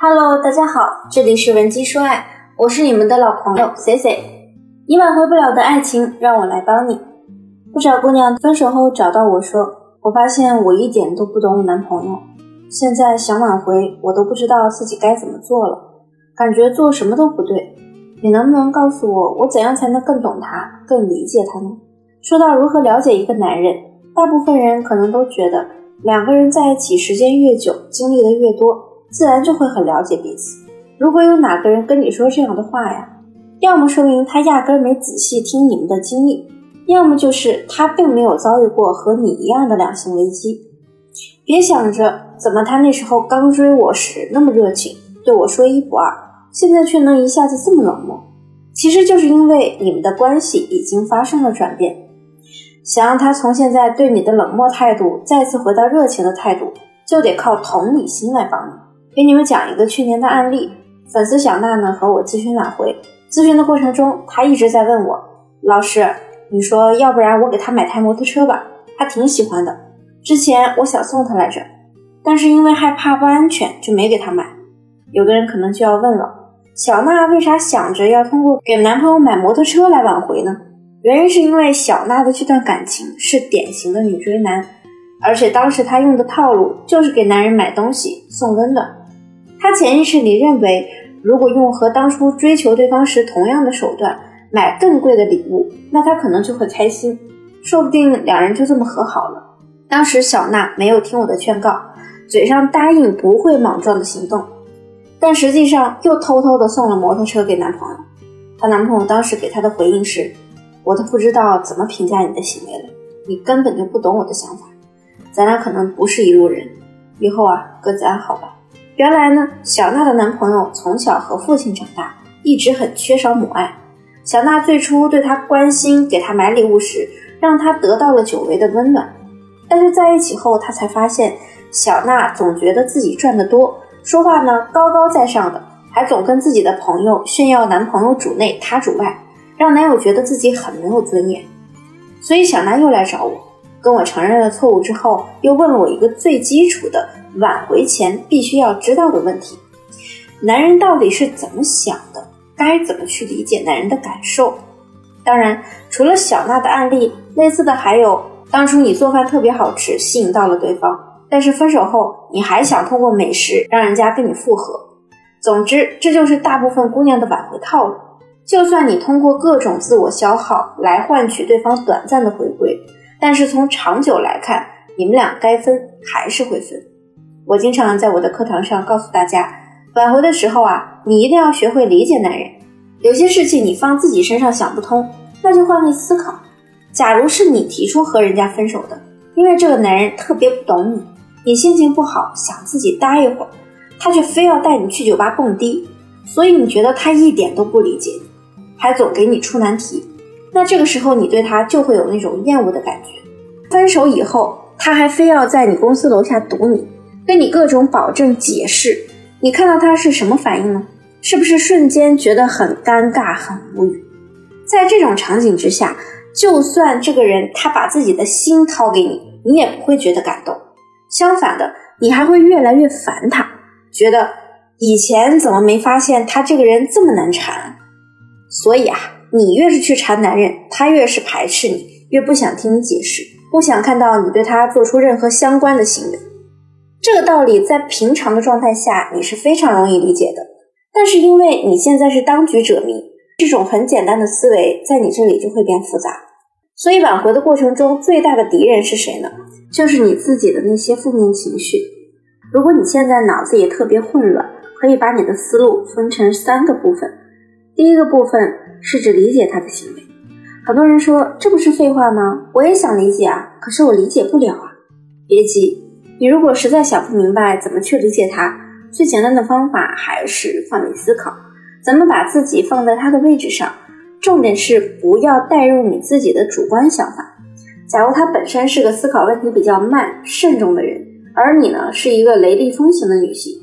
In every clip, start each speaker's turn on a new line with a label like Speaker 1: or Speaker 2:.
Speaker 1: Hello，大家好，这里是文姬说爱，我是你们的老朋友 C C。你挽回不了的爱情，让我来帮你。不少姑娘分手后找到我说，我发现我一点都不懂我男朋友，现在想挽回，我都不知道自己该怎么做了，感觉做什么都不对。你能不能告诉我，我怎样才能更懂他，更理解他呢？说到如何了解一个男人，大部分人可能都觉得两个人在一起时间越久，经历的越多。自然就会很了解彼此。如果有哪个人跟你说这样的话呀，要么说明他压根没仔细听你们的经历，要么就是他并没有遭遇过和你一样的两性危机。别想着怎么他那时候刚追我时那么热情，对我说一不二，现在却能一下子这么冷漠。其实就是因为你们的关系已经发生了转变。想让他从现在对你的冷漠态度再次回到热情的态度，就得靠同理心来帮你。给你们讲一个去年的案例，粉丝小娜呢和我咨询挽回，咨询的过程中，她一直在问我，老师，你说要不然我给他买台摩托车吧，他挺喜欢的，之前我想送他来着，但是因为害怕不安全，就没给他买。有的人可能就要问了，小娜为啥想着要通过给男朋友买摩托车来挽回呢？原因是因为小娜的这段感情是典型的女追男，而且当时她用的套路就是给男人买东西送温暖。他潜意识里认为，如果用和当初追求对方时同样的手段买更贵的礼物，那他可能就会开心，说不定两人就这么和好了。当时小娜没有听我的劝告，嘴上答应不会莽撞的行动，但实际上又偷偷的送了摩托车给男朋友。她男朋友当时给她的回应是：“我都不知道怎么评价你的行为了，你根本就不懂我的想法，咱俩可能不是一路人，以后啊各自安好吧。”原来呢，小娜的男朋友从小和父亲长大，一直很缺少母爱。小娜最初对他关心，给他买礼物时，让他得到了久违的温暖。但是在一起后，他才发现，小娜总觉得自己赚得多，说话呢高高在上的，还总跟自己的朋友炫耀男朋友主内，他主外，让男友觉得自己很没有尊严。所以小娜又来找我，跟我承认了错误之后，又问了我一个最基础的。挽回前必须要知道的问题：男人到底是怎么想的？该怎么去理解男人的感受？当然，除了小娜的案例，类似的还有：当初你做饭特别好吃，吸引到了对方，但是分手后你还想通过美食让人家跟你复合。总之，这就是大部分姑娘的挽回套路。就算你通过各种自我消耗来换取对方短暂的回归，但是从长久来看，你们俩该分还是会分。我经常在我的课堂上告诉大家，挽回的时候啊，你一定要学会理解男人。有些事情你放自己身上想不通，那就换位思考。假如是你提出和人家分手的，因为这个男人特别不懂你，你心情不好想自己待一会儿，他却非要带你去酒吧蹦迪，所以你觉得他一点都不理解你，还总给你出难题，那这个时候你对他就会有那种厌恶的感觉。分手以后，他还非要在你公司楼下堵你。跟你各种保证解释，你看到他是什么反应呢？是不是瞬间觉得很尴尬、很无语？在这种场景之下，就算这个人他把自己的心掏给你，你也不会觉得感动。相反的，你还会越来越烦他，觉得以前怎么没发现他这个人这么难缠？所以啊，你越是去缠男人，他越是排斥你，越不想听你解释，不想看到你对他做出任何相关的行为。这个道理在平常的状态下你是非常容易理解的，但是因为你现在是当局者迷，这种很简单的思维在你这里就会变复杂。所以挽回的过程中最大的敌人是谁呢？就是你自己的那些负面情绪。如果你现在脑子也特别混乱，可以把你的思路分成三个部分。第一个部分试着理解他的行为。很多人说这不是废话吗？我也想理解啊，可是我理解不了啊。别急。你如果实在想不明白怎么去理解他，最简单的方法还是换位思考。咱们把自己放在他的位置上，重点是不要带入你自己的主观想法。假如他本身是个思考问题比较慢、慎重的人，而你呢是一个雷厉风行的女性，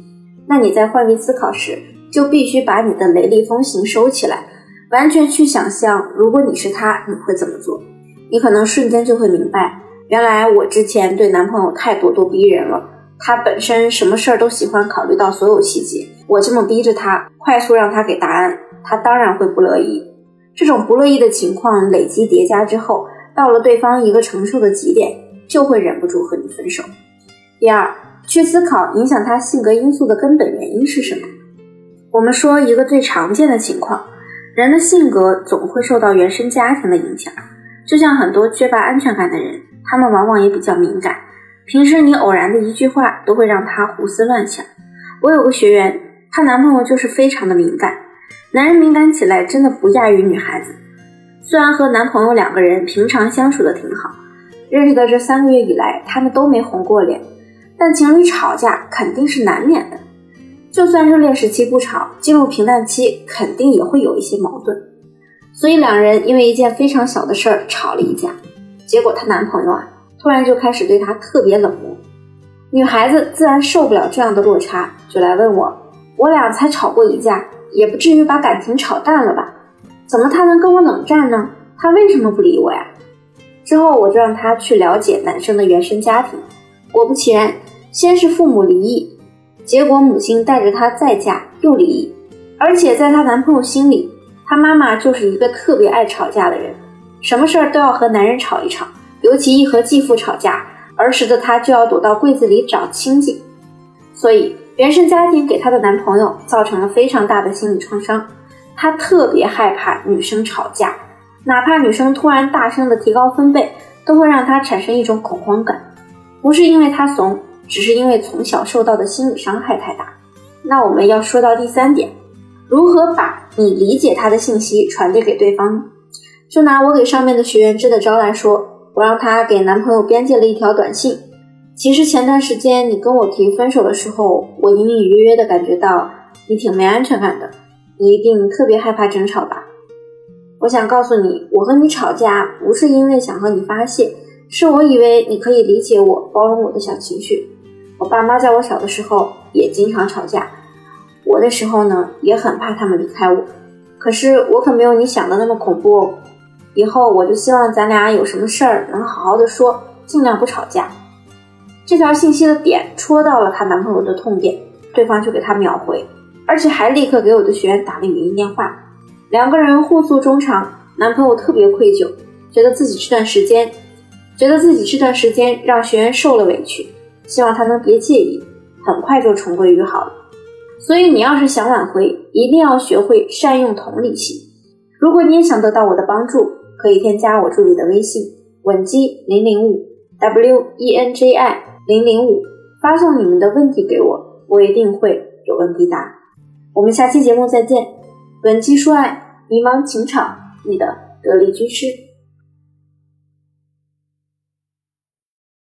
Speaker 1: 那你在换位思考时就必须把你的雷厉风行收起来，完全去想象，如果你是他，你会怎么做？你可能瞬间就会明白。原来我之前对男朋友太咄咄逼人了，他本身什么事儿都喜欢考虑到所有细节，我这么逼着他，快速让他给答案，他当然会不乐意。这种不乐意的情况累积叠加之后，到了对方一个承受的极点，就会忍不住和你分手。第二，去思考影响他性格因素的根本原因是什么。我们说一个最常见的情况，人的性格总会受到原生家庭的影响。就像很多缺乏安全感的人，他们往往也比较敏感。平时你偶然的一句话，都会让他胡思乱想。我有个学员，她男朋友就是非常的敏感。男人敏感起来真的不亚于女孩子。虽然和男朋友两个人平常相处的挺好，认识的这三个月以来，他们都没红过脸，但情侣吵架肯定是难免的。就算热恋时期不吵，进入平淡期肯定也会有一些矛盾。所以两人因为一件非常小的事儿吵了一架，结果她男朋友啊，突然就开始对她特别冷漠。女孩子自然受不了这样的落差，就来问我：我俩才吵过一架。也不至于把感情吵淡了吧？怎么他能跟我冷战呢？他为什么不理我呀？之后我就让他去了解男生的原生家庭。果不其然，先是父母离异，结果母亲带着他再嫁又离异，而且在她男朋友心里，她妈妈就是一个特别爱吵架的人，什么事儿都要和男人吵一吵，尤其一和继父吵架，儿时的他就要躲到柜子里找亲戚，所以。原生家庭给她的男朋友造成了非常大的心理创伤，她特别害怕女生吵架，哪怕女生突然大声的提高分贝，都会让她产生一种恐慌感。不是因为她怂，只是因为从小受到的心理伤害太大。那我们要说到第三点，如何把你理解他的信息传递给对方？就拿我给上面的学员支的招来说，我让她给男朋友编辑了一条短信。其实前段时间你跟我提分手的时候，我隐隐约约的感觉到你挺没安全感的，你一定特别害怕争吵吧？我想告诉你，我和你吵架不是因为想和你发泄，是我以为你可以理解我、包容我的小情绪。我爸妈在我小的时候也经常吵架，我的时候呢也很怕他们离开我，可是我可没有你想的那么恐怖哦。以后我就希望咱俩有什么事儿能好好的说，尽量不吵架。这条信息的点戳到了她男朋友的痛点，对方就给她秒回，而且还立刻给我的学员打了语音电话，两个人互诉衷肠。男朋友特别愧疚，觉得自己这段时间，觉得自己这段时间让学员受了委屈，希望他能别介意，很快就重归于好了。所以你要是想挽回，一定要学会善用同理心。如果你也想得到我的帮助，可以添加我助理的微信稳基零零五 w e n j i。零零五，发送你们的问题给我，我一定会有问必答。我们下期节目再见。本期说爱，迷茫情场，你的得力军师。